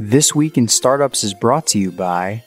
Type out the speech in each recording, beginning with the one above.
This Week in Startups is brought to you by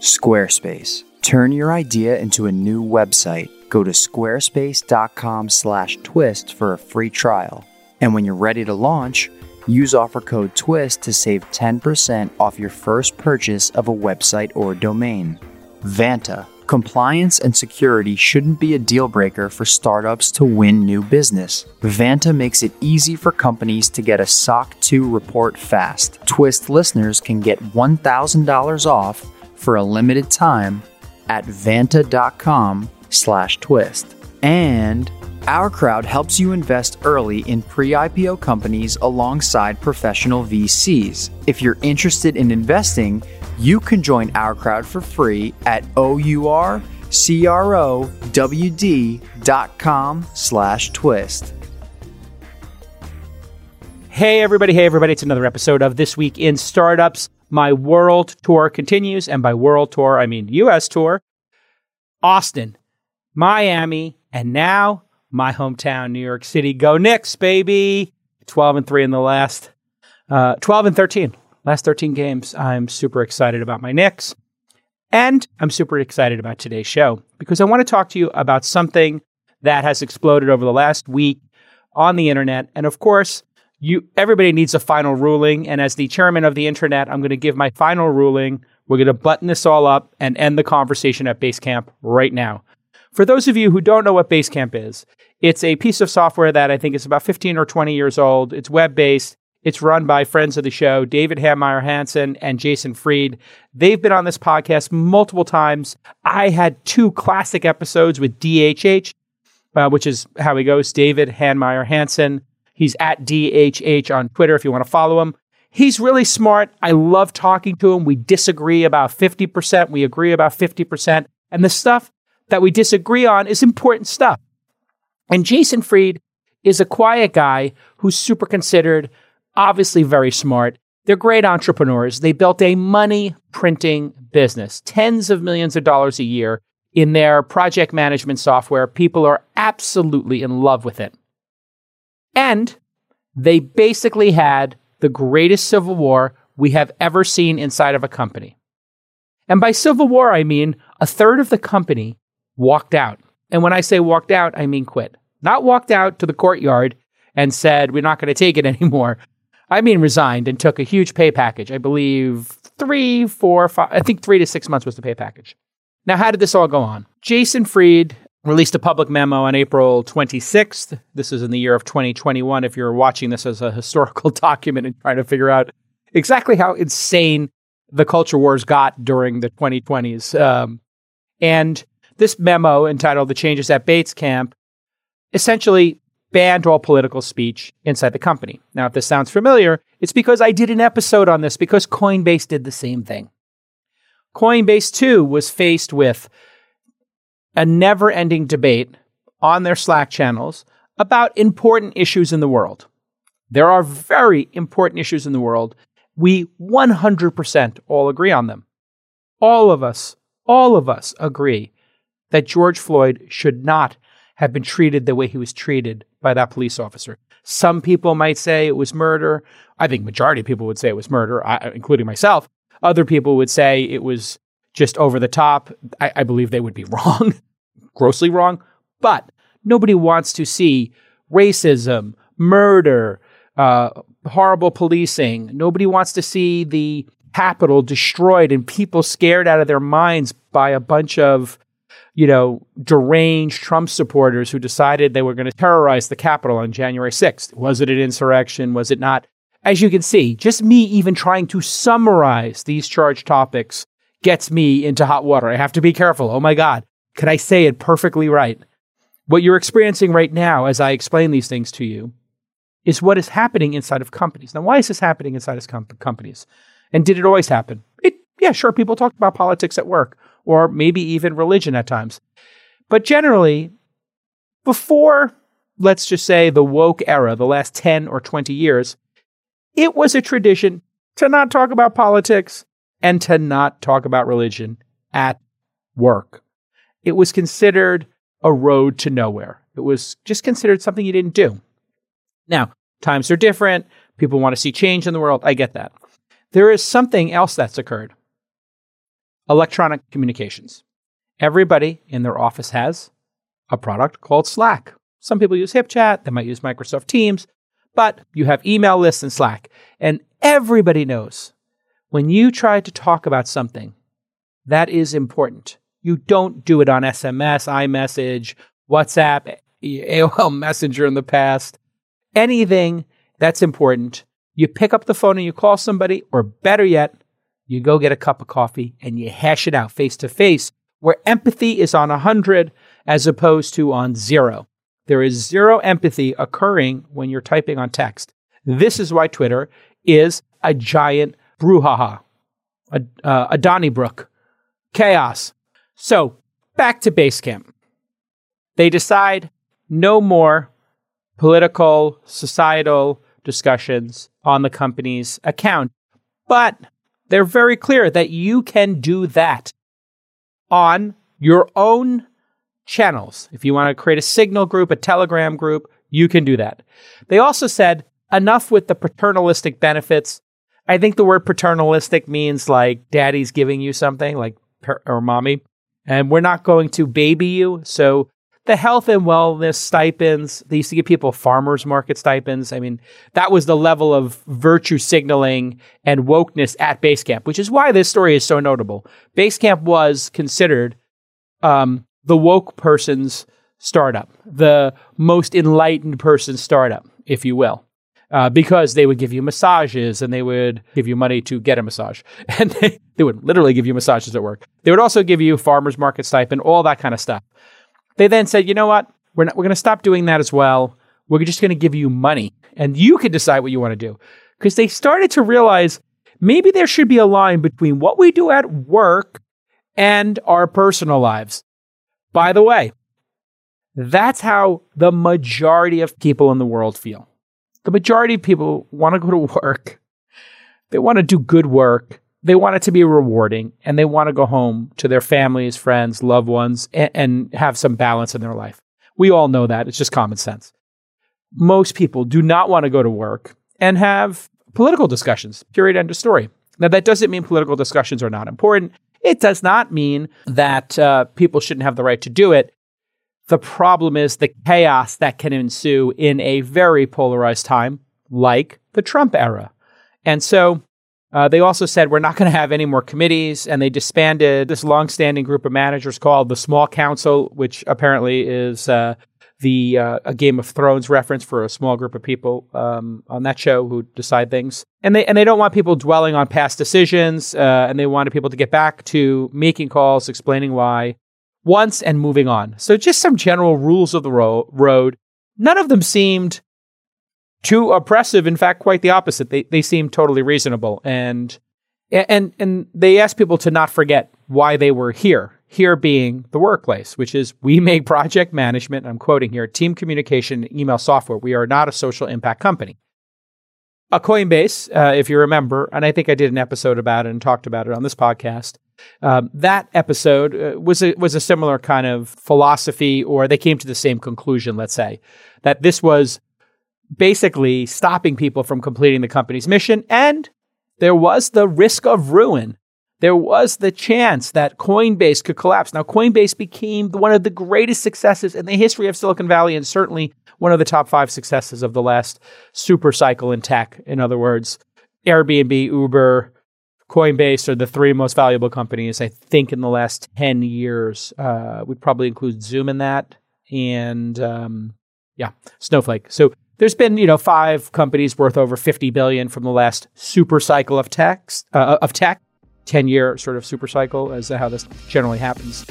Squarespace. Turn your idea into a new website. Go to squarespace.com/twist for a free trial. And when you're ready to launch, use offer code TWIST to save 10% off your first purchase of a website or domain. Vanta. Compliance and security shouldn't be a deal breaker for startups to win new business. Vanta makes it easy for companies to get a SOC 2 report fast. Twist listeners can get $1,000 off for a limited time at vanta.com slash twist. And our crowd helps you invest early in pre IPO companies alongside professional VCs. If you're interested in investing, you can join our crowd for free at OURCROWD.com slash twist. Hey, everybody. Hey, everybody. It's another episode of This Week in Startups. My world tour continues. And by world tour, I mean US tour. Austin, Miami, and now my hometown, New York City. Go Knicks, baby. 12 and 3 in the last, uh, 12 and 13 last 13 games. I'm super excited about my Knicks. And I'm super excited about today's show because I want to talk to you about something that has exploded over the last week on the internet. And of course, you everybody needs a final ruling. And as the chairman of the internet, I'm going to give my final ruling. We're going to button this all up and end the conversation at Basecamp right now. For those of you who don't know what Basecamp is, it's a piece of software that I think is about 15 or 20 years old. It's web based. It's run by friends of the show, David Heinemeier Hansson and Jason Fried. They've been on this podcast multiple times. I had two classic episodes with DHH, uh, which is how he goes, David Heinemeier Hansson. He's at DHH on Twitter if you want to follow him. He's really smart. I love talking to him. We disagree about 50%. We agree about 50%. And the stuff that we disagree on is important stuff. And Jason Fried is a quiet guy who's super considered, obviously very smart. They're great entrepreneurs. They built a money printing business, tens of millions of dollars a year in their project management software. People are absolutely in love with it. And they basically had the greatest civil war we have ever seen inside of a company. And by civil war, I mean a third of the company walked out. And when I say walked out, I mean quit. Not walked out to the courtyard and said, we're not going to take it anymore. I mean, resigned and took a huge pay package. I believe three, four, five, I think three to six months was the pay package. Now, how did this all go on? Jason Fried released a public memo on April 26th. This is in the year of 2021. If you're watching this as a historical document and trying to figure out exactly how insane the culture wars got during the 2020s. Um, and this memo entitled The Changes at Basecamp essentially banned all political speech inside the company. Now, if this sounds familiar, it's because I did an episode on this because Coinbase did the same thing. Coinbase, too, was faced with a never ending debate on their Slack channels about important issues in the world. There are very important issues in the world. We 100% all agree on them. All of us, all of us agree that George Floyd should not have been treated the way he was treated by that police officer. Some people might say it was murder. I think majority of people would say it was murder, I, including myself. Other people would say it was just over the top. I, I believe they would be wrong, grossly wrong. But nobody wants to see racism, murder, uh, horrible policing. Nobody wants to see the Capitol destroyed and people scared out of their minds by a bunch of you know, deranged Trump supporters who decided they were going to terrorize the Capitol on January 6th. Was it an insurrection? Was it not? As you can see, just me even trying to summarize these charged topics gets me into hot water. I have to be careful. Oh my God, could I say it perfectly right? What you're experiencing right now, as I explain these things to you, is what is happening inside of companies. Now, why is this happening inside of com- companies? And did it always happen? It, yeah, sure. People talk about politics at work or maybe even religion at times. But generally, before, let's just say, the woke era, the last 10 or 20 years, it was a tradition to not talk about politics and to not talk about religion at work. It was considered a road to nowhere. It was just considered something you didn't do. Now, times are different. People want to see change in the world. I get that. There is something else that's occurred electronic communications. Everybody in their office has a product called Slack. Some people use HipChat, they might use Microsoft Teams, but you have email lists and Slack. And everybody knows when you try to talk about something that is important, you don't do it on SMS, iMessage, WhatsApp, AOL Messenger in the past, anything that's important. You pick up the phone and you call somebody, or better yet, you go get a cup of coffee and you hash it out face to face, where empathy is on 100 as opposed to on zero. There is zero empathy occurring when you're typing on text. This is why Twitter is a giant brouhaha, a, uh, a Donnybrook, chaos. So back to Basecamp. They decide no more political, societal discussions on the company's account. But they're very clear that you can do that on your own channels. If you want to create a signal group, a telegram group, you can do that. They also said enough with the paternalistic benefits. I think the word paternalistic means like daddy's giving you something, like or mommy, and we're not going to baby you. So the health and wellness stipends, they used to give people farmers market stipends. I mean, that was the level of virtue signaling and wokeness at Basecamp, which is why this story is so notable. Basecamp was considered um, the woke person's startup, the most enlightened person's startup, if you will. Uh, because they would give you massages and they would give you money to get a massage. And they, they would literally give you massages at work. They would also give you farmer's market stipend, all that kind of stuff. They then said, you know what? We're, we're going to stop doing that as well. We're just going to give you money and you can decide what you want to do. Because they started to realize maybe there should be a line between what we do at work and our personal lives. By the way, that's how the majority of people in the world feel. The majority of people want to go to work. They want to do good work they want it to be rewarding and they want to go home to their families, friends, loved ones, and, and, have some balance in their life. We all know that. It's just common sense. Most people do not want to go to work and have political discussions, period, end of story. Now, that doesn't mean political discussions are not important. It does not mean that uh, people shouldn't have the right to do it. The problem is the chaos that can ensue in a very polarized time, like the Trump era. And so uh, they also said we're not going to have any more committees, and they disbanded this long-standing group of managers called the Small Council, which apparently is uh, the uh, a Game of Thrones reference for a small group of people um, on that show who decide things. And they and they don't want people dwelling on past decisions, uh, and they wanted people to get back to making calls, explaining why once, and moving on. So just some general rules of the ro- road. None of them seemed too oppressive. In fact, quite the opposite. They they seem totally reasonable, and and and they ask people to not forget why they were here. Here being the workplace, which is we make project management. I'm quoting here: team communication, email software. We are not a social impact company. A Coinbase, uh, if you remember, and I think I did an episode about it and talked about it on this podcast. Um, that episode uh, was a, was a similar kind of philosophy, or they came to the same conclusion. Let's say that this was basically stopping people from completing the company's mission. And there was the risk of ruin. There was the chance that Coinbase could collapse. Now, Coinbase became one of the greatest successes in the history of Silicon Valley and certainly one of the top five successes of the last super cycle in tech. In other words, Airbnb, Uber, Coinbase are the three most valuable companies, I think, in the last 10 years. Uh, we'd probably include Zoom in that. And um, yeah, Snowflake. So there's been you know five companies worth over 50 billion from the last super cycle of tech uh, of tech 10 year sort of super cycle as how this generally happens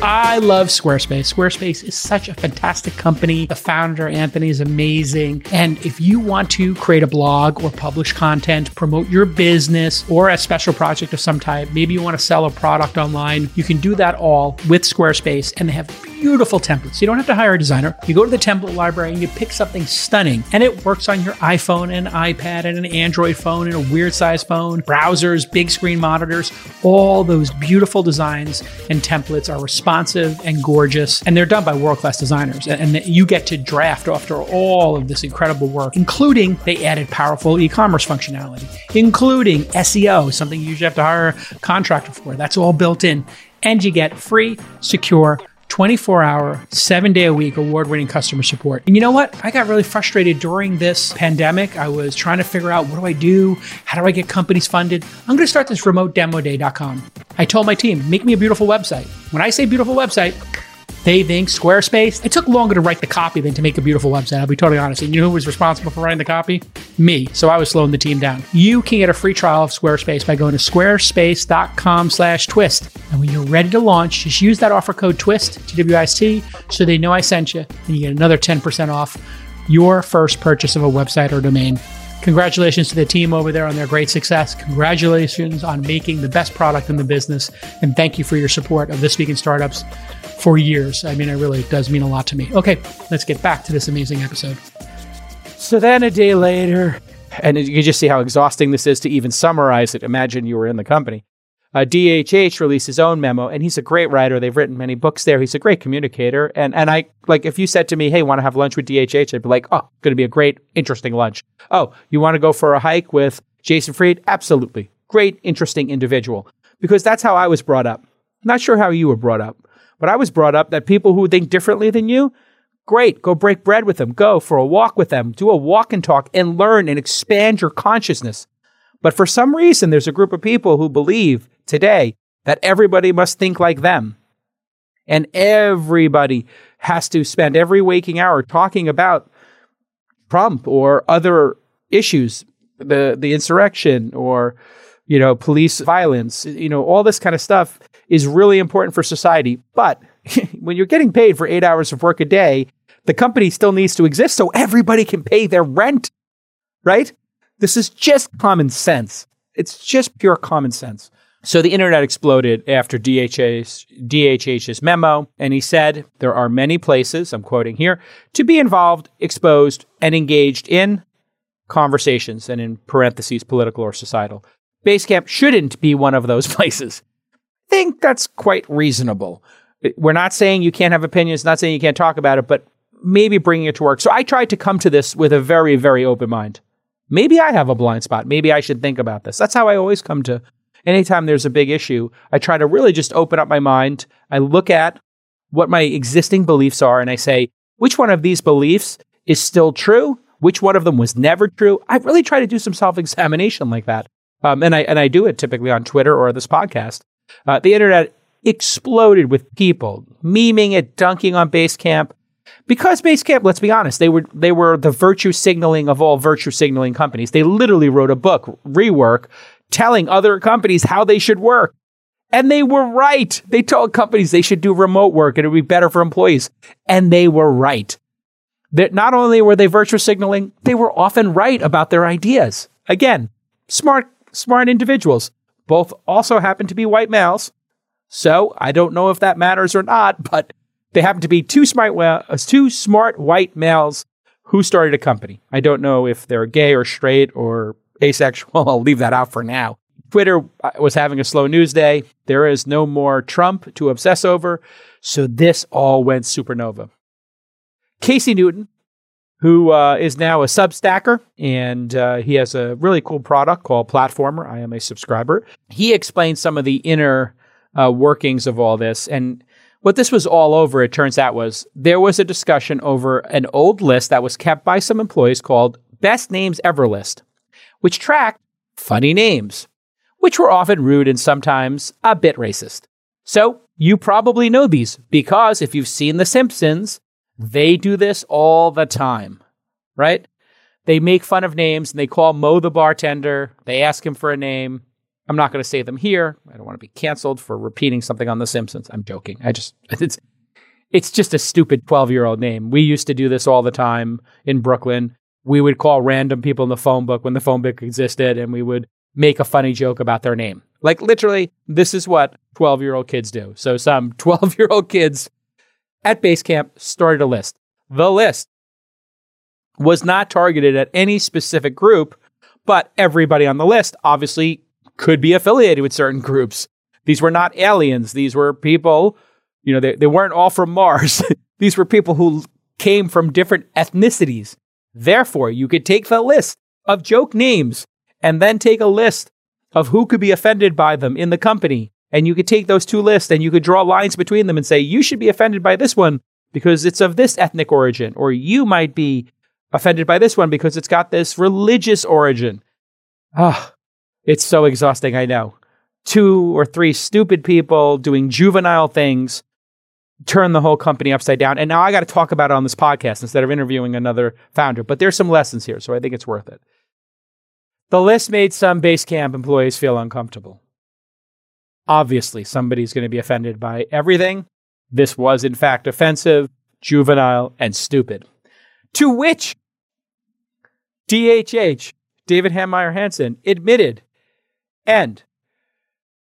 I love Squarespace. Squarespace is such a fantastic company. The founder, Anthony, is amazing. And if you want to create a blog or publish content, promote your business or a special project of some type, maybe you want to sell a product online, you can do that all with Squarespace. And they have beautiful templates. You don't have to hire a designer. You go to the template library and you pick something stunning, and it works on your iPhone and iPad and an Android phone and a weird size phone, browsers, big screen monitors. All those beautiful designs and templates are responsive responsive and gorgeous, and they're done by world class designers. And you get to draft after all of this incredible work, including they added powerful e commerce functionality, including SEO, something you usually have to hire a contractor for. That's all built in. And you get free, secure, 24 hour, seven day a week award winning customer support. And you know what? I got really frustrated during this pandemic. I was trying to figure out what do I do? How do I get companies funded? I'm going to start this remotedemoday.com. I told my team, make me a beautiful website. When I say beautiful website, they think Squarespace. It took longer to write the copy than to make a beautiful website. I'll be totally honest. And you know who was responsible for writing the copy? Me. So I was slowing the team down. You can get a free trial of Squarespace by going to squarespace.com slash twist. And when you're ready to launch, just use that offer code TWIST, T-W-I-S-T, so they know I sent you. And you get another 10% off your first purchase of a website or domain. Congratulations to the team over there on their great success. Congratulations on making the best product in the business. And thank you for your support of This Week in Startups for years. I mean, it really does mean a lot to me. Okay, let's get back to this amazing episode. So then a day later, and you just see how exhausting this is to even summarize it. Imagine you were in the company. Uh, DHH released his own memo, and he's a great writer. They've written many books there. He's a great communicator. And and I like if you said to me, "Hey, want to have lunch with DHH?" I'd be like, "Oh, going to be a great, interesting lunch." Oh, you want to go for a hike with Jason Fried? Absolutely, great, interesting individual. Because that's how I was brought up. Not sure how you were brought up. But I was brought up that people who think differently than you, great, go break bread with them, go for a walk with them, do a walk and talk and learn and expand your consciousness. But for some reason, there's a group of people who believe today that everybody must think like them. And everybody has to spend every waking hour talking about Trump or other issues, the, the insurrection or, you know, police violence, you know, all this kind of stuff is really important for society. But when you're getting paid for eight hours of work a day, the company still needs to exist so everybody can pay their rent, right? This is just common sense. It's just pure common sense. So the internet exploded after DHH's, DHH's memo, and he said there are many places, I'm quoting here, to be involved, exposed, and engaged in conversations, and in parentheses, political or societal. Basecamp shouldn't be one of those places think that's quite reasonable. We're not saying you can't have opinions, not saying you can't talk about it, but maybe bringing it to work. So I tried to come to this with a very, very open mind. Maybe I have a blind spot. Maybe I should think about this. That's how I always come to anytime there's a big issue. I try to really just open up my mind. I look at what my existing beliefs are and I say, which one of these beliefs is still true? Which one of them was never true? I really try to do some self examination like that. Um, and I and I do it typically on Twitter or this podcast. Uh, the internet exploded with people memeing it, dunking on Basecamp. Because Basecamp, let's be honest, they were they were the virtue signaling of all virtue signaling companies. They literally wrote a book, Rework, telling other companies how they should work. And they were right. They told companies they should do remote work and it would be better for employees. And they were right. That not only were they virtue signaling, they were often right about their ideas. Again, smart, smart individuals. Both also happen to be white males. So I don't know if that matters or not, but they happen to be two smart, uh, two smart white males who started a company. I don't know if they're gay or straight or asexual. I'll leave that out for now. Twitter uh, was having a slow news day. There is no more Trump to obsess over. So this all went supernova. Casey Newton, who uh, is now a Substacker, and uh, he has a really cool product called Platformer. I am a subscriber. He explains some of the inner uh, workings of all this. And what this was all over, it turns out, was there was a discussion over an old list that was kept by some employees called Best Names Ever List, which tracked funny names, which were often rude and sometimes a bit racist. So you probably know these because if you've seen The Simpsons, they do this all the time, right? They make fun of names and they call Mo the bartender. They ask him for a name. I'm not going to say them here. I don't want to be canceled for repeating something on The Simpsons. I'm joking. I just, it's, it's just a stupid 12 year old name. We used to do this all the time in Brooklyn. We would call random people in the phone book when the phone book existed and we would make a funny joke about their name. Like literally, this is what 12 year old kids do. So some 12 year old kids at Basecamp started a list. The list was not targeted at any specific group, but everybody on the list obviously could be affiliated with certain groups. These were not aliens. These were people You know, they, they weren't all from Mars. These were people who came from different ethnicities. Therefore, you could take the list of joke names and then take a list of who could be offended by them in the company. And you could take those two lists and you could draw lines between them and say, you should be offended by this one because it's of this ethnic origin, or you might be offended by this one because it's got this religious origin. Ah, it's so exhausting, I know. Two or three stupid people doing juvenile things turn the whole company upside down. And now I got to talk about it on this podcast instead of interviewing another founder. But there's some lessons here, so I think it's worth it. The list made some Basecamp employees feel uncomfortable. Obviously, somebody's going to be offended by everything. This was, in fact, offensive, juvenile, and stupid. To which DHH, David Heinemeier Hansson, admitted. And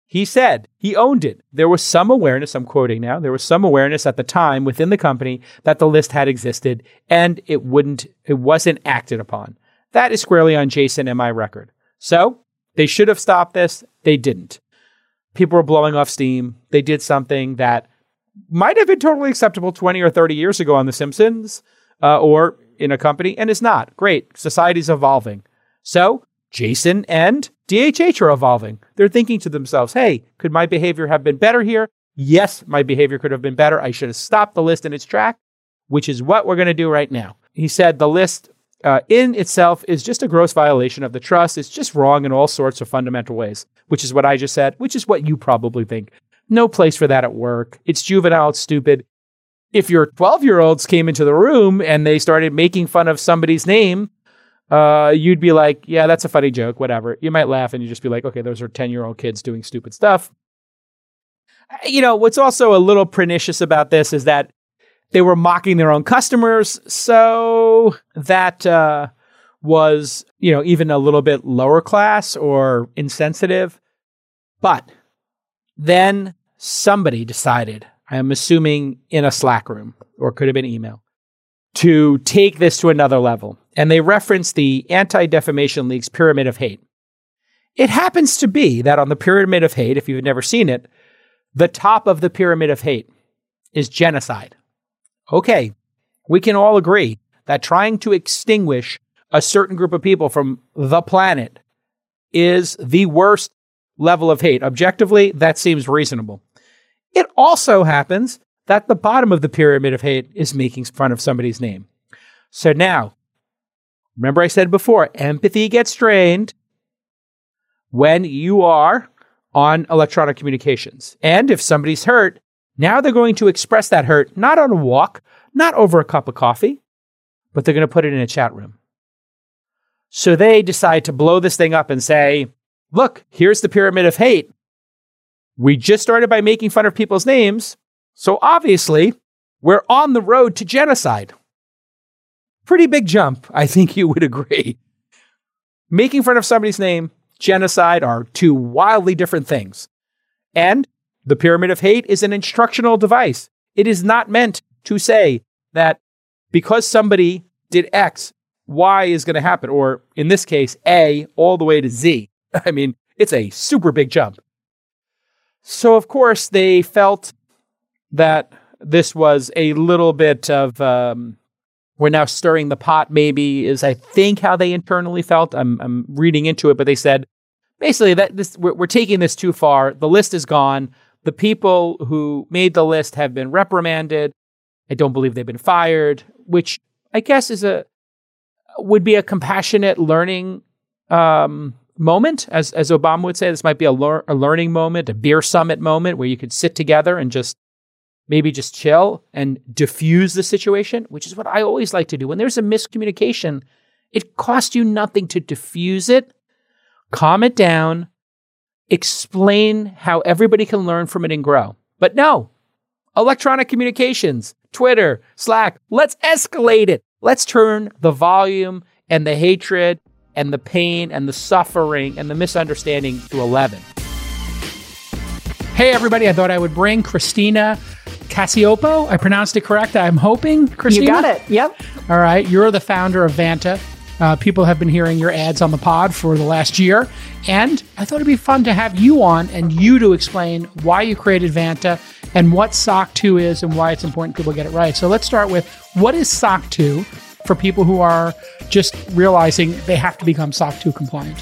he said he owned it. There was some awareness, I'm quoting now, there was some awareness at the time within the company that the list had existed and it wouldn't, it wasn't acted upon. That is squarely on Jason and my record. So they should have stopped this. They didn't. People were blowing off steam. They did something that might have been totally acceptable 20 or 30 years ago on The Simpsons uh, or in a company, and it's not. Great. Society's evolving. So Jason and DHH are evolving. They're thinking to themselves, hey, could my behavior have been better here? Yes, my behavior could have been better. I should have stopped the list in its track, which is what we're going to do right now. He said the list uh, in itself is just a gross violation of the trust. It's just wrong in all sorts of fundamental ways, which is what I just said, which is what you probably think. No place for that at work. It's juvenile, it's stupid. If your 12 year olds came into the room and they started making fun of somebody's name, uh, you'd be like, yeah, that's a funny joke, whatever. You might laugh and you'd just be like, okay, those are 10 year old kids doing stupid stuff. You know, what's also a little pernicious about this is that they were mocking their own customers. So that uh, was, you know, even a little bit lower class or insensitive. But then somebody decided, I'm assuming in a Slack room or could have been email, to take this to another level. And they referenced the Anti Defamation League's Pyramid of Hate. It happens to be that on the Pyramid of Hate, if you've never seen it, the top of the Pyramid of Hate is genocide okay, we can all agree that trying to extinguish a certain group of people from the planet is the worst level of hate. Objectively, that seems reasonable. It also happens that the bottom of the pyramid of hate is making fun of somebody's name. So now, remember I said before, empathy gets strained when you are on electronic communications. And if somebody's hurt, now they're going to express that hurt not on a walk, not over a cup of coffee, but they're going to put it in a chat room. So they decide to blow this thing up and say, look, here's the pyramid of hate. We just started by making fun of people's names. So obviously, we're on the road to genocide. Pretty big jump, I think you would agree. Making fun of somebody's name, genocide are two wildly different things. And the pyramid of hate is an instructional device. It is not meant to say that because somebody did X, Y is going to happen, or in this case, A all the way to Z. I mean, it's a super big jump. So, of course, they felt that this was a little bit of, um, we're now stirring the pot, maybe, is I think how they internally felt. I'm, I'm reading into it, but they said basically that this, we're, we're taking this too far. The list is gone. The people who made the list have been reprimanded. I don't believe they've been fired, which I guess is a would be a compassionate learning um, moment, as as Obama would say. This might be a, lear- a learning moment, a beer summit moment where you could sit together and just maybe just chill and diffuse the situation, which is what I always like to do. When there's a miscommunication, it costs you nothing to diffuse it, calm it down, explain how everybody can learn from it and grow. But no, electronic communications, Twitter, Slack, let's escalate it. Let's turn the volume and the hatred and the pain and the suffering and the misunderstanding to 11. Hey, everybody, I thought I would bring Christina Cacioppo. I pronounced it correct. I'm hoping, Christina. You got it. Yep. All right. You're the founder of Vanta. Uh, people have been hearing your ads on the pod for the last year. And I thought it'd be fun to have you on and you to explain why you created Vanta and what SOC 2 is and why it's important people get it right. So let's start with what is SOC 2 for people who are just realizing they have to become SOC 2 compliant?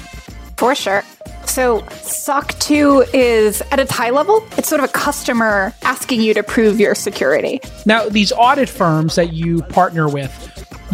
For sure. So, SOC 2 is at its high level, it's sort of a customer asking you to prove your security. Now, these audit firms that you partner with,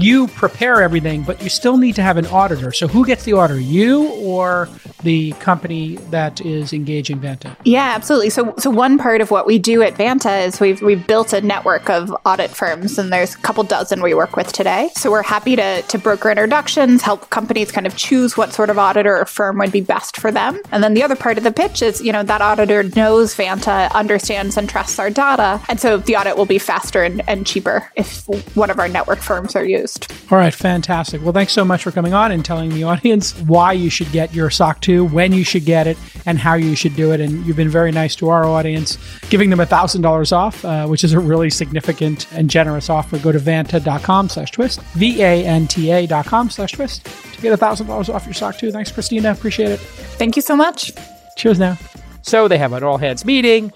you prepare everything, but you still need to have an auditor. So, who gets the auditor, you or the company that is engaging Vanta? Yeah, absolutely. So, so one part of what we do at Vanta is we've we've built a network of audit firms, and there's a couple dozen we work with today. So we're happy to to broker introductions, help companies kind of choose what sort of auditor or firm would be best for them. And then the other part of the pitch is, you know, that auditor knows Vanta, understands and trusts our data, and so the audit will be faster and, and cheaper if one of our network firms are used. All right, fantastic. Well, thanks so much for coming on and telling the audience why you should get your SOC 2, when you should get it, and how you should do it. And you've been very nice to our audience, giving them $1,000 off, uh, which is a really significant and generous offer. Go to vanta.com slash twist, V-A-N-T-A dot com slash twist to get $1,000 off your SOC 2. Thanks, Christina. Appreciate it. Thank you so much. Cheers now. So they have an all hands meeting,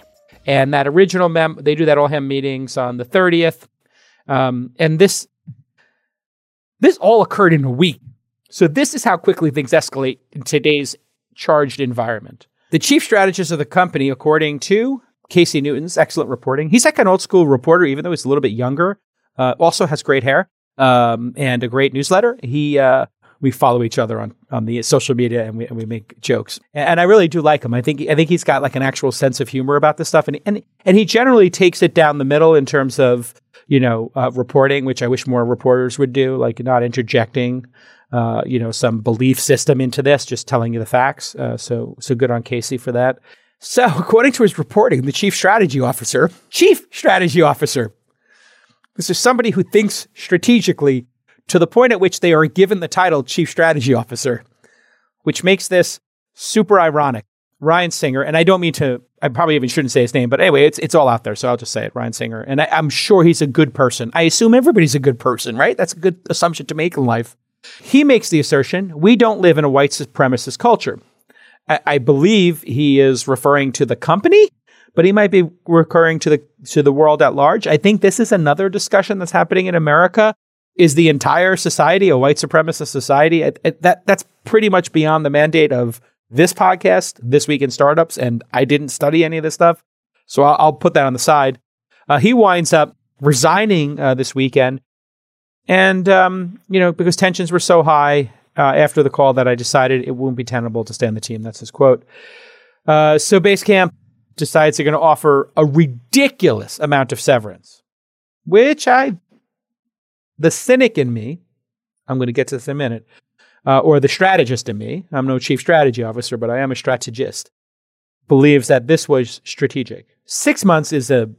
and that original mem they do that all hands meetings on the thirtieth, um, and this this all occurred in a week. So this is how quickly things escalate in today's charged environment. The chief strategist of the company, according to Casey Newton's excellent reporting, he's like an old school reporter, even though he's a little bit younger. Uh, also has great hair um, and a great newsletter. He uh, we follow each other on on the social media and we, and we make jokes. And, and I really do like him. I think I think he's got like an actual sense of humor about this stuff, and and and he generally takes it down the middle in terms of you know uh, reporting, which I wish more reporters would do, like not interjecting. Uh, you know, some belief system into this, just telling you the facts. Uh, so, so good on Casey for that. So, according to his reporting, the chief strategy officer, chief strategy officer, this is somebody who thinks strategically to the point at which they are given the title chief strategy officer, which makes this super ironic. Ryan Singer, and I don't mean to, I probably even shouldn't say his name, but anyway, it's it's all out there, so I'll just say it, Ryan Singer. And I, I'm sure he's a good person. I assume everybody's a good person, right? That's a good assumption to make in life. He makes the assertion we don't live in a white supremacist culture. I, I, believe he is referring to the company, but he might be referring to the to the world at large. I think this is another discussion that's happening in America. Is the entire society a white supremacist society? That that's pretty much beyond the mandate of this podcast, this week in startups, and I didn't study any of this stuff, so I'll, I'll put that on the side. Uh, he winds up resigning uh, this weekend and, um, you know, because tensions were so high uh, after the call that I decided it won't be tenable to stay on the team. That's his quote. Uh, so Basecamp decides they're going to offer a ridiculous amount of severance, which I, the cynic in me, I'm going to get to this in a minute, uh, or the strategist in me, I'm no chief strategy officer, but I am a strategist, believes that this was strategic. Six months is a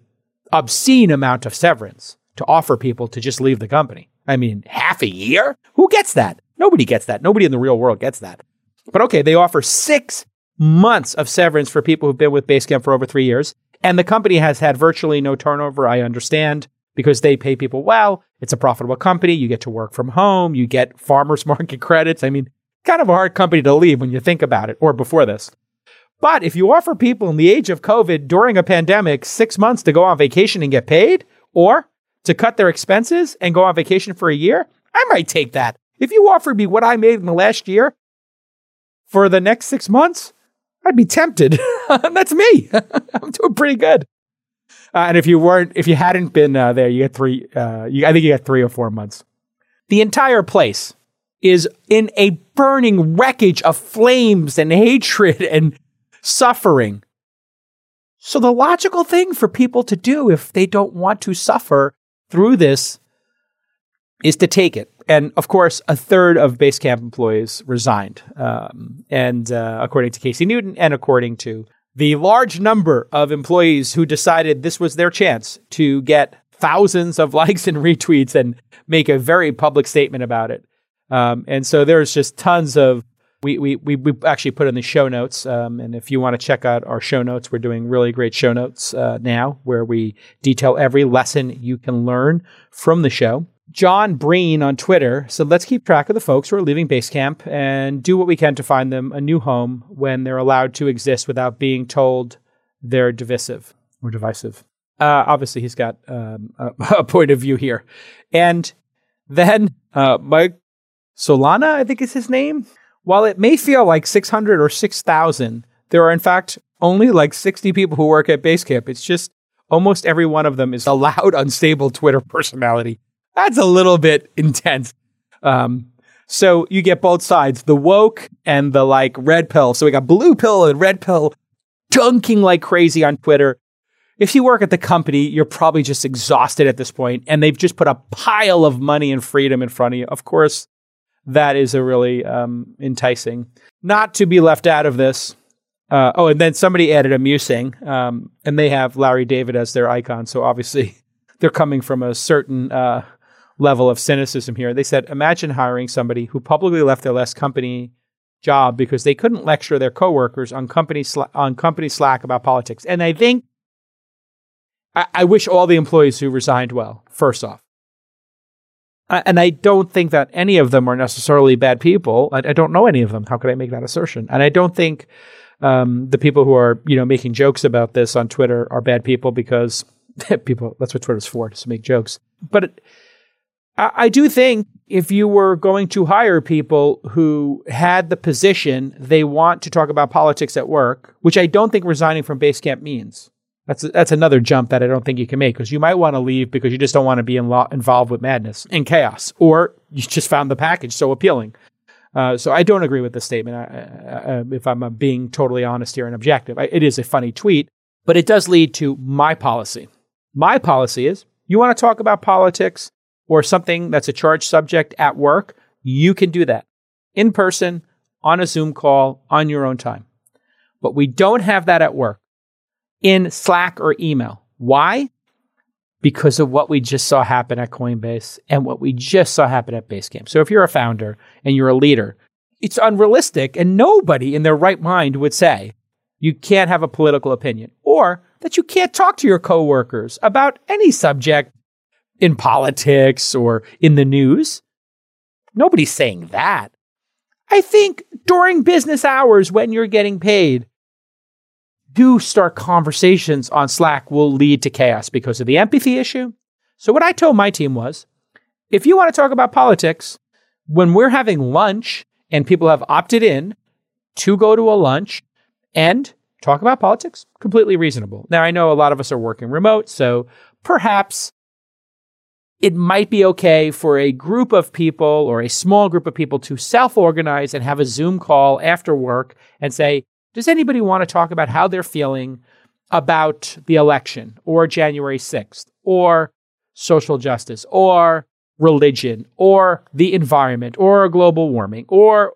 obscene amount of severance to offer people to just leave the company. I mean, half a year? Who gets that? Nobody gets that. Nobody in the real world gets that. But okay, they offer six months of severance for people who've been with Basecamp for over three years. And the company has had virtually no turnover. I understand because they pay people well. It's a profitable company. You get to work from home. You get farmers market credits. I mean, kind of a hard company to leave when you think about it or before this. But if you offer people in the age of COVID during a pandemic six months to go on vacation and get paid, or to cut their expenses and go on vacation for a year, I might take that. If you offered me what I made in the last year for the next six months, I'd be tempted. That's me. I'm doing pretty good. Uh, and if you weren't, if you hadn't been uh, there, you get three. Uh, you, I think you get three or four months. The entire place is in a burning wreckage of flames and hatred and suffering. So the logical thing for people to do if they don't want to suffer through this is to take it. And of course, a third of Basecamp employees resigned. Um, and uh, according to Casey Newton, and according to the large number of employees who decided this was their chance to get thousands of likes and retweets and make a very public statement about it. Um, and so there's just tons of we, we, we, we actually put in the show notes. Um, and if you want to check out our show notes, we're doing really great show notes uh, now where we detail every lesson you can learn from the show. John Breen on Twitter said, let's keep track of the folks who are leaving Basecamp and do what we can to find them a new home when they're allowed to exist without being told they're divisive or divisive. Uh, obviously, he's got um, a, a, point of view here. And then uh, Mike Solana, I think is his name. While it may feel like 600 or 6,000, there are in fact only like 60 people who work at Basecamp. It's just almost every one of them is a loud, unstable Twitter personality. That's a little bit intense. Um, so you get both sides, the woke and the like red pill. So we got blue pill and red pill dunking like crazy on Twitter. If you work at the company, you're probably just exhausted at this point, and they've just put a pile of money and freedom in front of you. Of course, that is a really um, enticing. Not to be left out of this. Uh, oh, and then somebody added amusing, um, and they have Larry David as their icon. So obviously, they're coming from a certain uh, level of cynicism here. They said, imagine hiring somebody who publicly left their last company job because they couldn't lecture their coworkers on company on company Slack about politics. And I think I, I wish all the employees who resigned well. First off, and I don't think that any of them are necessarily bad people. I, I, don't know any of them. How could I make that assertion? And I don't think um, the people who are you know making jokes about this on Twitter are bad people because people. That's what Twitter's for, to make jokes. But it, I, I do think if you were going to hire people who had the position they want to talk about politics at work, which I don't think resigning from Basecamp means. That's that's another jump that I don't think you can make because you might want to leave because you just don't want to be in lo- involved with madness and chaos, or you just found the package so appealing. Uh, so I don't agree with the statement. I, I, if I'm uh, being totally honest here and objective, I, it is a funny tweet, but it does lead to my policy. My policy is: you want to talk about politics or something that's a charged subject at work, you can do that in person on a Zoom call on your own time. But we don't have that at work in Slack or email. Why? Because of what we just saw happen at Coinbase and what we just saw happen at Basecamp. So if you're a founder and you're a leader, it's unrealistic and nobody in their right mind would say you can't have a political opinion or that you can't talk to your coworkers about any subject in politics or in the news. Nobody's saying that. I think during business hours when you're getting paid, do start conversations on Slack will lead to chaos because of the empathy issue. So, what I told my team was if you want to talk about politics, when we're having lunch and people have opted in to go to a lunch and talk about politics, completely reasonable. Now, I know a lot of us are working remote, so perhaps it might be okay for a group of people or a small group of people to self organize and have a Zoom call after work and say, Does anybody want to talk about how they're feeling about the election or January 6th or social justice or religion or the environment or global warming or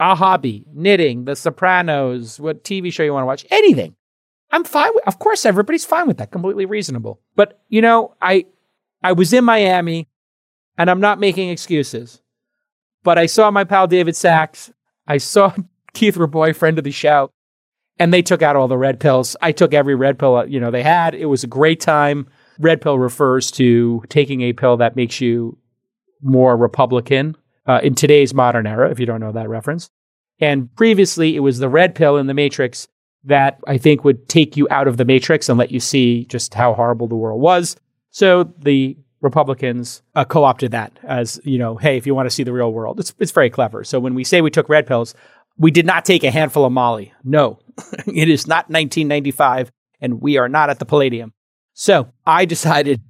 a hobby, knitting, The Sopranos, what TV show you want to watch, anything. I'm fine with, of course, everybody's fine with that, completely reasonable. But, you know, I, I was in Miami, and I'm not making excuses, but I saw my pal David Sacks. I saw Keith Rabois, friend of the show, and they took out all the red pills. I took every red pill uh, you know they had. It was a great time. Red pill refers to taking a pill that makes you more Republican uh, in today's modern era. If you don't know that reference, and previously it was the red pill in the Matrix that I think would take you out of the Matrix and let you see just how horrible the world was. So the Republicans uh, co-opted that as you know, hey, if you want to see the real world, it's it's very clever. So when we say we took red pills, we did not take a handful of Molly. No, it is not 1995, and we are not at the Palladium. So I decided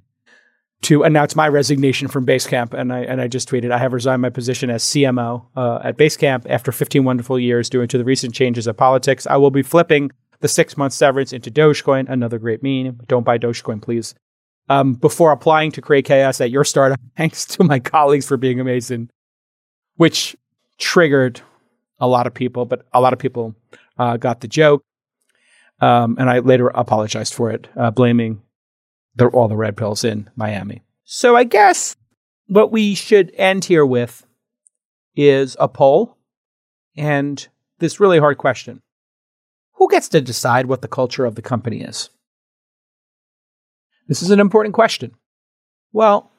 to announce my resignation from Basecamp, and I and I just tweeted, I have resigned my position as CMO uh, at Basecamp after 15 wonderful years due to the recent changes of politics. I will be flipping the six month severance into Dogecoin, another great meme. Don't buy Dogecoin, please um, before applying to create chaos at your startup. Thanks to my colleagues for being amazing, which triggered a lot of people, but a lot of people uh, got the joke. Um, and I later apologized for it, uh, blaming the, all the red pills in Miami. So I guess what we should end here with is a poll and this really hard question Who gets to decide what the culture of the company is? This is an important question. Well,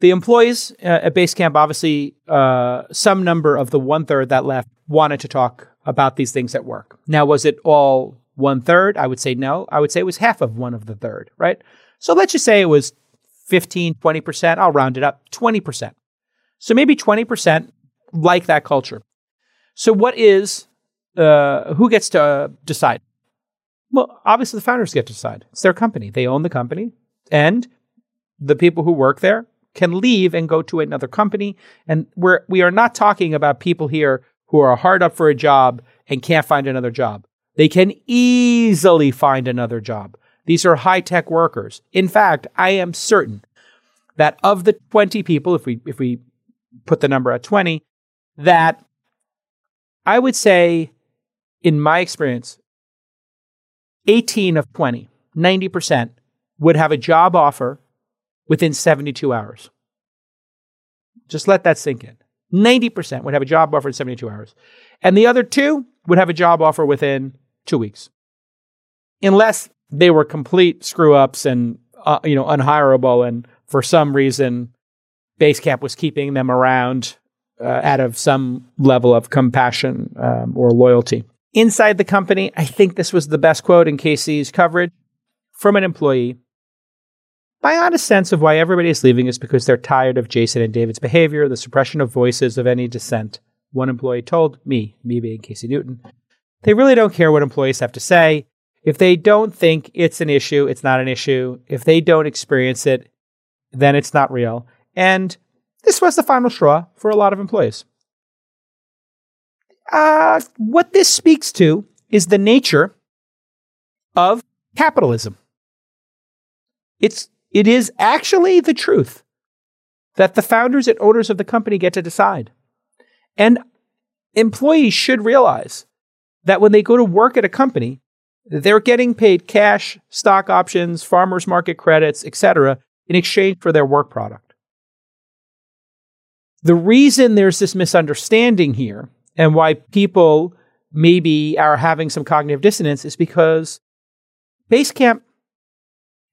the employees uh, at Basecamp, obviously, uh, some number of the one third that left wanted to talk about these things at work. Now, was it all one third? I would say no. I would say it was half of one of the third, right? So let's just say it was 15, 20%. I'll round it up 20%. So maybe 20% like that culture. So what is, uh, who gets to uh, decide? Well, obviously the founders get to decide. It's their company. They own the company. And the people who work there can leave and go to another company. And we're, we are not talking about people here who are hard up for a job and can't find another job. They can easily find another job. These are high tech workers. In fact, I am certain that of the 20 people, if we, if we put the number at 20, that I would say, in my experience, 18 of 20, 90% would have a job offer within 72 hours. Just let that sink in. 90% would have a job offer in 72 hours. And the other two would have a job offer within two weeks. Unless they were complete screw ups and, uh, you know, unhireable. And for some reason, Basecamp was keeping them around uh, out of some level of compassion um, or loyalty. Inside the company, I think this was the best quote in Casey's coverage from an employee my honest sense of why everybody is leaving is because they're tired of Jason and David's behavior, the suppression of voices of any dissent. One employee told me, me being Casey Newton, they really don't care what employees have to say. If they don't think it's an issue, it's not an issue. If they don't experience it, then it's not real. And this was the final straw for a lot of employees. Uh, what this speaks to is the nature of capitalism. It's it is actually the truth that the founders and owners of the company get to decide. And employees should realize that when they go to work at a company, they're getting paid cash, stock options, farmers market credits, etc., in exchange for their work product. The reason there's this misunderstanding here and why people maybe are having some cognitive dissonance is because Basecamp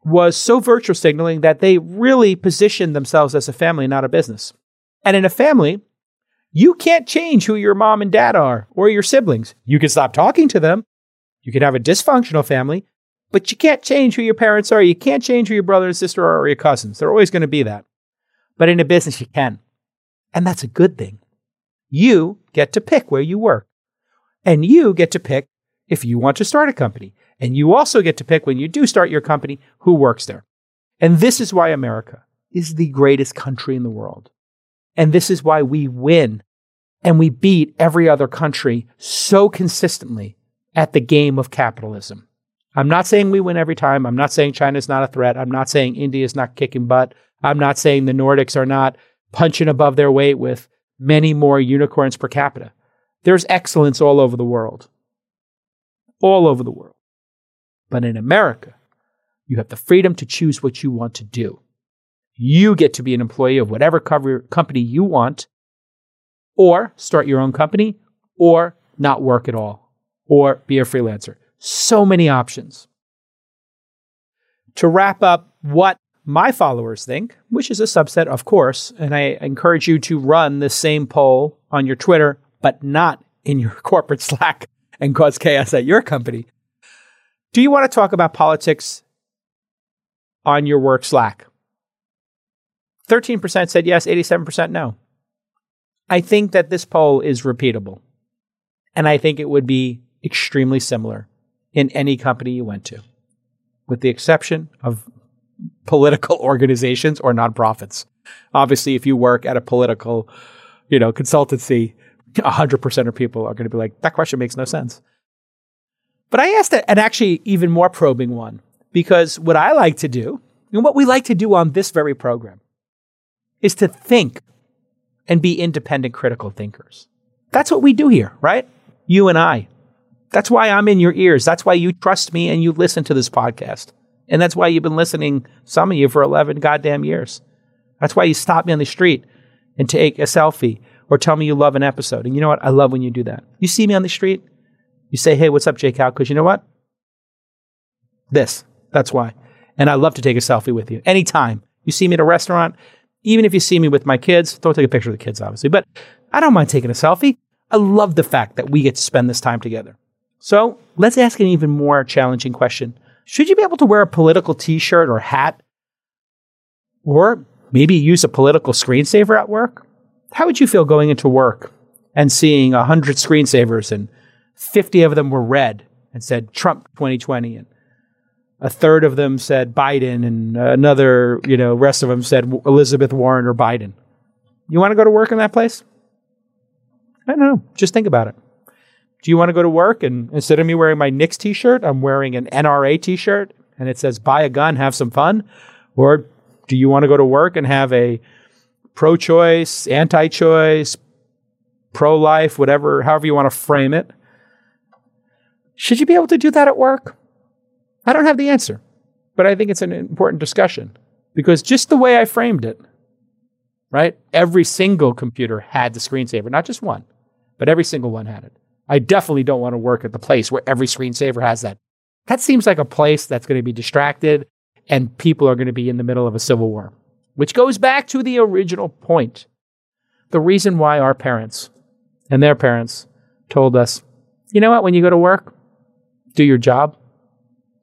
was so virtue signaling that they really positioned themselves as a family, not a business. And in a family, you can't change who your mom and dad are or your siblings. You can stop talking to them. You can have a dysfunctional family, but you can't change who your parents are. You can't change who your brother and sister are or your cousins. They're always going to be that. But in a business, you can. And that's a good thing. You get to pick where you work. And you get to pick if you want to start a company. And you also get to pick when you do start your company who works there. And this is why America is the greatest country in the world. And this is why we win and we beat every other country so consistently at the game of capitalism. I'm not saying we win every time. I'm not saying China's not a threat. I'm not saying India is not kicking butt. I'm not saying the Nordics are not punching above their weight with many more unicorns per capita. There's excellence all over the world. All over the world. But in America, you have the freedom to choose what you want to do. You get to be an employee of whatever cover, company you want, or start your own company, or not work at all, or be a freelancer. So many options. To wrap up what my followers think, which is a subset, of course, and I encourage you to run the same poll on your Twitter, but not in your corporate Slack and cause chaos at your company. Do you want to talk about politics on your work Slack? 13% said yes, 87% no. I think that this poll is repeatable. And I think it would be extremely similar in any company you went to, with the exception of political organizations or nonprofits. Obviously, if you work at a political, you know, consultancy, 100% of people are going to be like, that question makes no sense. But I asked an actually even more probing one because what I like to do, and what we like to do on this very program, is to think and be independent critical thinkers. That's what we do here, right? You and I. That's why I'm in your ears. That's why you trust me and you listen to this podcast. And that's why you've been listening, some of you, for 11 goddamn years. That's why you stop me on the street and take a selfie or tell me you love an episode. And you know what? I love when you do that. You see me on the street, you say, hey, what's up, J-Cal? Because you know what? This. That's why. And I love to take a selfie with you anytime. You see me at a restaurant, even if you see me with my kids, don't take a picture of the kids, obviously, but I don't mind taking a selfie. I love the fact that we get to spend this time together. So let's ask an even more challenging question. Should you be able to wear a political t shirt or hat? Or maybe use a political screensaver at work? How would you feel going into work and seeing 100 screensavers and 50 of them were red and said Trump 2020 and a third of them said Biden and another, you know, rest of them said Elizabeth Warren or Biden. You want to go to work in that place? I don't know. Just think about it. Do you want to go to work and instead of me wearing my Knicks t-shirt, I'm wearing an NRA t-shirt and it says buy a gun, have some fun? Or do you want to go to work and have a pro-choice, anti-choice, pro-life, whatever, however you want to frame it? Should you be able to do that at work? I don't have the answer, but I think it's an important discussion because just the way I framed it, right? Every single computer had the screensaver, not just one, but every single one had it. I definitely don't want to work at the place where every screensaver has that. That seems like a place that's going to be distracted and people are going to be in the middle of a civil war, which goes back to the original point. The reason why our parents and their parents told us, you know what, when you go to work, do your job,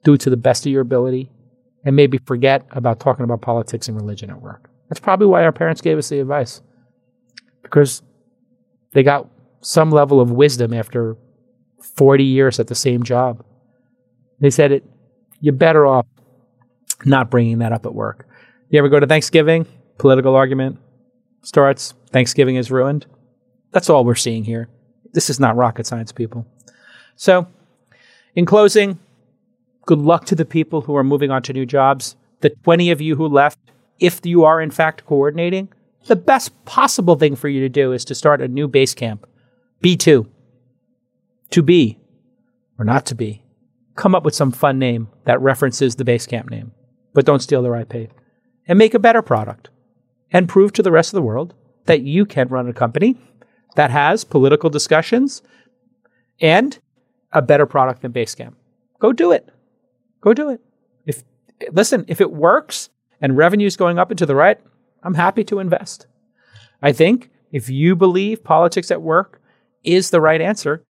do it to the best of your ability, and maybe forget about talking about politics and religion at work. That's probably why our parents gave us the advice. Because they got some level of wisdom after 40 years at the same job. They said it you're better off not bringing that up at work. You ever go to Thanksgiving? Political argument starts. Thanksgiving is ruined. That's all we're seeing here. This is not rocket science, people. So, in closing, good luck to the people who are moving on to new jobs. The 20 of you who left, if you are in fact coordinating, the best possible thing for you to do is to start a new Basecamp. B2. To be or not to be. Come up with some fun name that references the Basecamp name but don't steal their IP. And make a better product and prove to the rest of the world that you can run a company that has political discussions and a better product than Basecamp. Go do it. Go do it. If listen, if it works and revenue is going up and to the right, I'm happy to invest. I think if you believe politics at work is the right answer,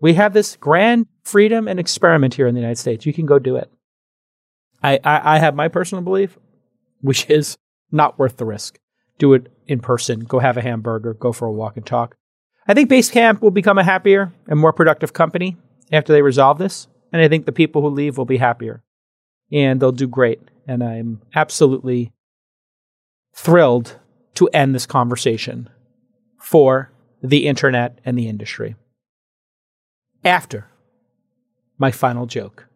we have this grand freedom and experiment here in the United States. You can go do it. I, I, I have my personal belief, which is not worth the risk. Do it in person. Go have a hamburger. Go for a walk and talk. I think Basecamp will become a happier and more productive company after they resolve this. And I think the people who leave will be happier and they'll do great. And I'm absolutely thrilled to end this conversation for the internet and the industry. After my final joke,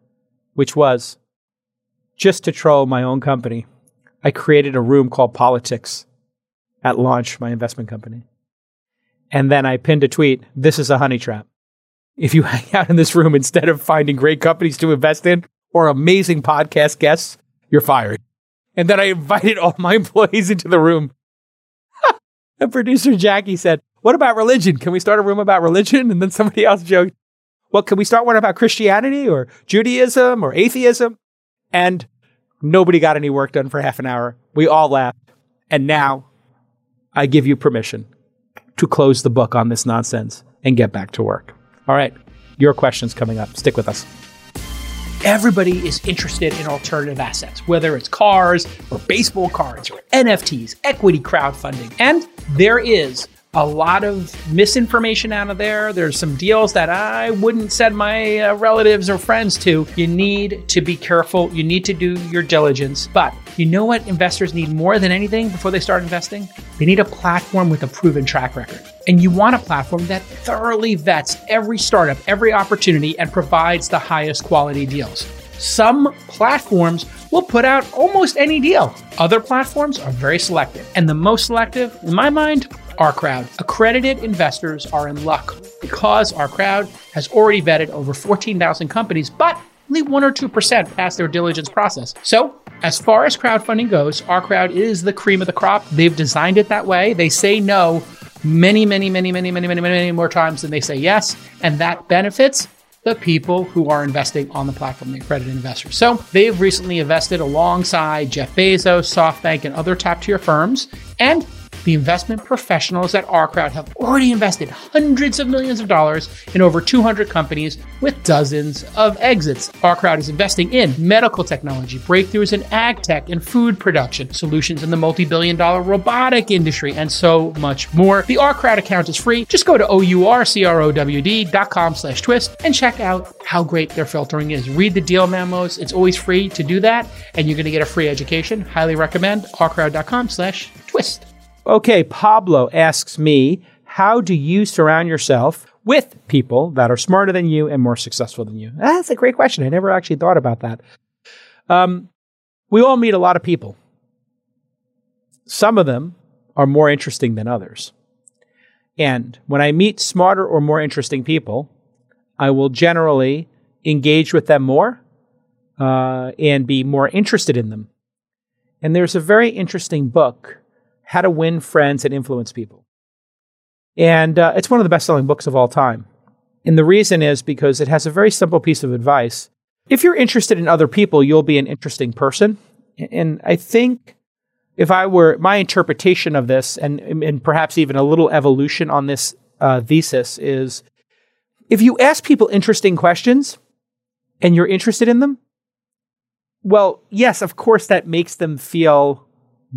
which was just to troll my own company, I created a room called Politics at launch, my investment company. And then I pinned a tweet This is a honey trap. If you hang out in this room instead of finding great companies to invest in or amazing podcast guests, you're fired. And then I invited all my employees into the room. and producer Jackie said, What about religion? Can we start a room about religion? And then somebody else joked, Well, can we start one about Christianity or Judaism or atheism? And nobody got any work done for half an hour. We all laughed. And now I give you permission to close the book on this nonsense and get back to work. All right, your questions coming up. Stick with us. Everybody is interested in alternative assets, whether it's cars or baseball cards or NFTs, equity crowdfunding. And there is a lot of misinformation out of there. There's some deals that I wouldn't send my uh, relatives or friends to. You need to be careful. You need to do your diligence. But you know what investors need more than anything before they start investing? They need a platform with a proven track record. And you want a platform that thoroughly vets every startup, every opportunity, and provides the highest quality deals. Some platforms will put out almost any deal. Other platforms are very selective. And the most selective, in my mind, OurCrowd. Accredited investors are in luck because OurCrowd has already vetted over 14,000 companies, but only 1 or 2% pass their diligence process. So, as far as crowdfunding goes, OurCrowd is the cream of the crop. They've designed it that way. They say no many, many, many, many, many, many, many more times than they say yes, and that benefits the people who are investing on the platform, the accredited investors. So they've recently invested alongside Jeff Bezos, SoftBank, and other top tier firms. And The investment professionals at OurCrowd have already invested hundreds of millions of dollars in over 200 companies with dozens of exits. OurCrowd is investing in medical technology, breakthroughs in ag tech and food production, solutions in the multi billion dollar robotic industry, and so much more. The OurCrowd account is free. Just go to OURCROWD.com slash twist and check out how great their filtering is. Read the deal memos. It's always free to do that, and you're going to get a free education. Highly recommend ourcrowd.com slash twist. Okay, Pablo asks me, how do you surround yourself with people that are smarter than you and more successful than you? That's a great question. I never actually thought about that. Um, we all meet a lot of people. Some of them are more interesting than others. And when I meet smarter or more interesting people, I will generally engage with them more uh, and be more interested in them. And there's a very interesting book, How to Win Friends and Influence People. And uh, it's one of the best selling books of all time. And the reason is because it has a very simple piece of advice. If you're interested in other people, you'll be an interesting person. And I think if I were my interpretation of this, and, and perhaps even a little evolution on this uh, thesis, is if you ask people interesting questions and you're interested in them, well, yes, of course, that makes them feel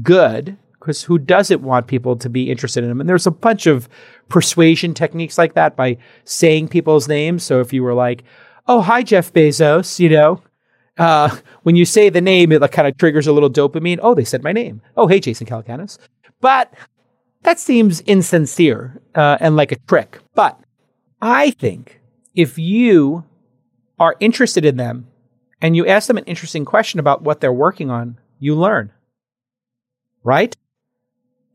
good because who doesn't want people to be interested in them? And there's a bunch of persuasion techniques like that by saying people's names. So if you were like, oh, hi, Jeff Bezos, you know, uh, when you say the name, it like, kind of triggers a little dopamine. Oh, they said my name. Oh, hey, Jason Calacanis. But that seems insincere uh, and like a trick. But I think if you are interested in them and you ask them an interesting question about what they're working on, you learn. Right?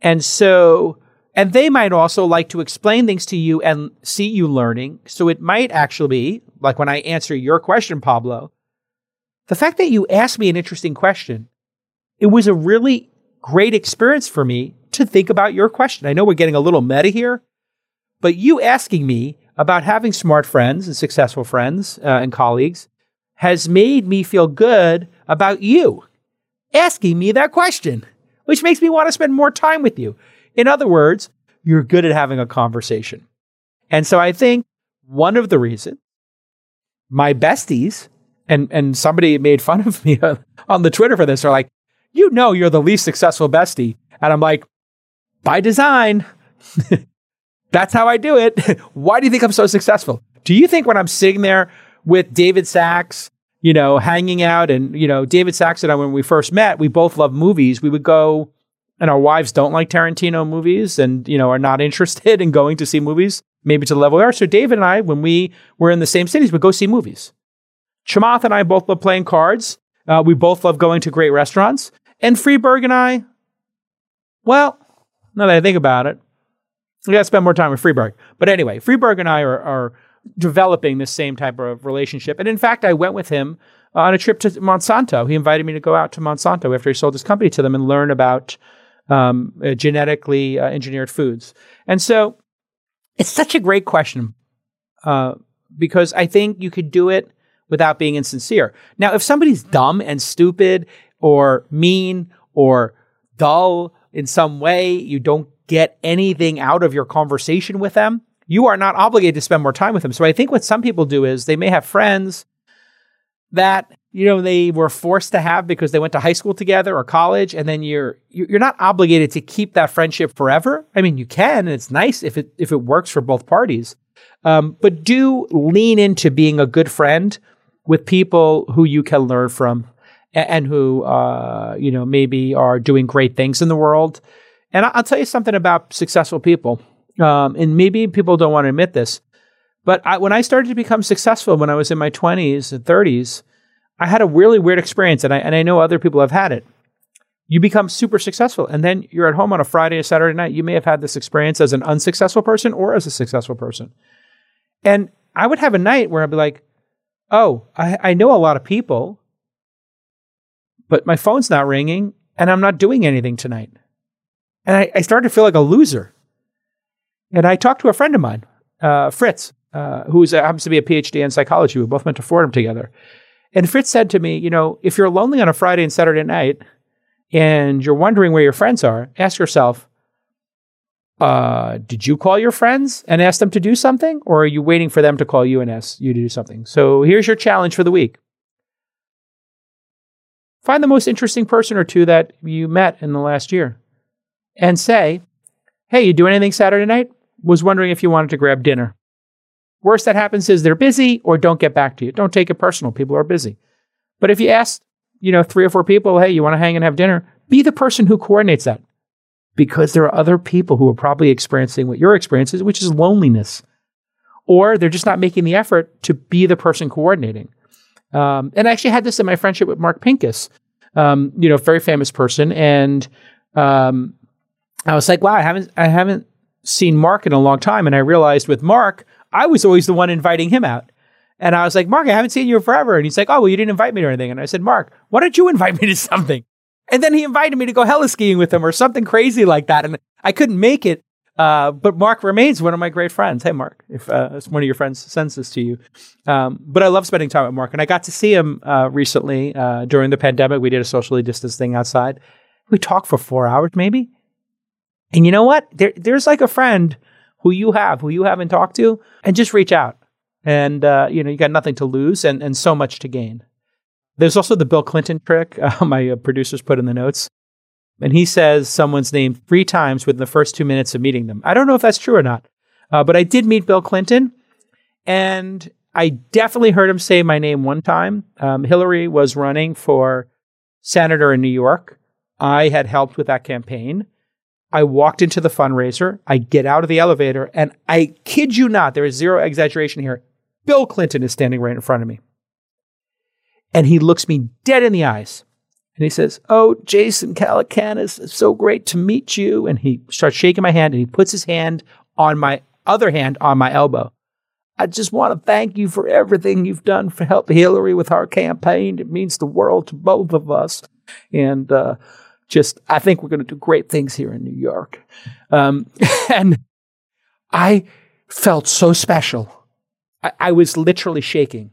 And so, and they might also like to explain things to you and see you learning. So it might actually be, like when I answer your question, Pablo, the fact that you asked me an interesting question, it was a really great experience for me to think about your question. I know we're getting a little meta here, but you asking me about having smart friends and successful friends uh, and colleagues has made me feel good about you asking me that question, which makes me want to spend more time with you. In other words, you're good at having a conversation. And so I think one of the reasons my besties and and somebody made fun of me on the Twitter for this are like, you know, you're the least successful bestie, and I'm like, by design. That's how I do it. Why do you think I'm so successful? Do you think when I'm sitting there with David Sacks, you know, hanging out and, you know, David Sacks and I, when we first met, we both love movies. We would go, and our wives don't like Tarantino movies and, you know, are not interested in going to see movies, maybe to the level we are. So David and I, when we were in the same cities, would go see movies. Chamath and I both love playing cards. Uh, we both love going to great restaurants. And Friedberg and I, well, now that I think about it, we got to spend more time with Friedberg. But anyway, Friedberg and I are, are developing this same type of relationship. And in fact, I went with him on a trip to Monsanto. He invited me to go out to Monsanto after he sold his company to them and learn about um, uh, genetically uh, engineered foods. And so it's such a great question uh, because I think you could do it without being insincere. Now, if somebody's dumb and stupid or mean or dull in some way, you don't get anything out of your conversation with them, you are not obligated to spend more time with them. So I think what some people do is they may have friends that you know they were forced to have because they went to high school together or college and then you're you're not obligated to keep that friendship forever. I mean you can and it's nice if it if it works for both parties. Um, but do lean into being a good friend with people who you can learn from and, and who uh, you know maybe are doing great things in the world. And I'll tell you something about successful people um, and maybe people don't want to admit this, but I, when I started to become successful when I was in my 20s and 30s, I had a really weird experience, and I, and I know other people have had it. You become super successful, and then you're at home on a Friday or Saturday night. You may have had this experience as an unsuccessful person or as a successful person. And I would have a night where I'd be like, oh, I, I know a lot of people, but my phone's not ringing, and I'm not doing anything tonight. And I, I started to feel like a loser. And I talked to a friend of mine, uh, Fritz, uh, who happens to be a PhD in psychology. We both went to Fordham together. And Fritz said to me, you know, if you're lonely on a Friday and Saturday night and you're wondering where your friends are, ask yourself, uh, did you call your friends and ask them to do something, or are you waiting for them to call you and ask you to do something? So here's your challenge for the week. Find the most interesting person or two that you met in the last year and say, Hey, you do anything Saturday night? Was wondering if you wanted to grab dinner. Worst that happens is they're busy or don't get back to you. Don't take it personal. People are busy. But if you ask, you know, three or four people, hey, you want to hang and have dinner, be the person who coordinates that. Because there are other people who are probably experiencing what your experience is, which is loneliness. Or they're just not making the effort to be the person coordinating. Um, and I actually had this in my friendship with Mark Pincus, um, you know, very famous person. And um, I was like, wow, I haven't, I haven't seen Mark in a long time. And I realized with Mark, I was always the one inviting him out. And I was like, Mark, I haven't seen you forever. And he's like, oh, well, you didn't invite me to anything. And I said, Mark, why don't you invite me to something? And then he invited me to go heli-skiing with him or something crazy like that. And I couldn't make it. Uh, but Mark remains one of my great friends. Hey, Mark, if uh, one of your friends sends this to you. Um, but I love spending time with Mark. And I got to see him uh, recently uh, during the pandemic. We did a socially distanced thing outside. We talked for four hours, maybe. And you know what? There, there's like a friend who you have, who you haven't talked to, and just reach out. And uh, you know, you got nothing to lose and, and so much to gain. There's also the Bill Clinton trick. Uh, my uh, producers put in the notes. And he says someone's name three times within the first two minutes of meeting them. I don't know if that's true or not, uh, but I did meet Bill Clinton, and I definitely heard him say my name one time. Um, Hillary was running for senator in New York. I had helped with that campaign. I walked into the fundraiser. I get out of the elevator, and I kid you not, there is zero exaggeration here. Bill Clinton is standing right in front of me. And he looks me dead in the eyes. And he says, Oh, Jason Calacanis, it's so great to meet you. And he starts shaking my hand and he puts his hand on my other hand on my elbow. I just want to thank you for everything you've done for help Hillary with our campaign. It means the world to both of us. And uh, just I think we're going to do great things here in New York. Um, and I felt so special. I, I was literally shaking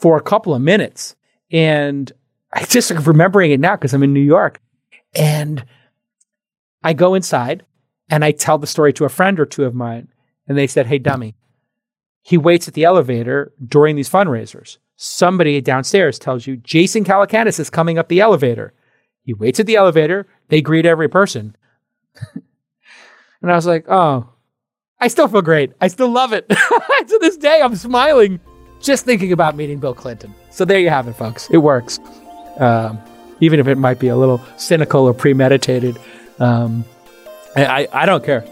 for a couple of minutes. And I just remembering it now because I'm in New York. And I go inside and I tell the story to a friend or two of mine. And they said, Hey, dummy, he waits at the elevator during these fundraisers. Somebody downstairs tells you Jason Calacanis is coming up the elevator. He waits at the elevator. They greet every person. and I was like, oh, I still feel great. I still love it. to this day, I'm smiling just thinking about meeting Bill Clinton. So there you have it, folks. It works. Um, even if it might be a little cynical or premeditated. Um, I, I don't care.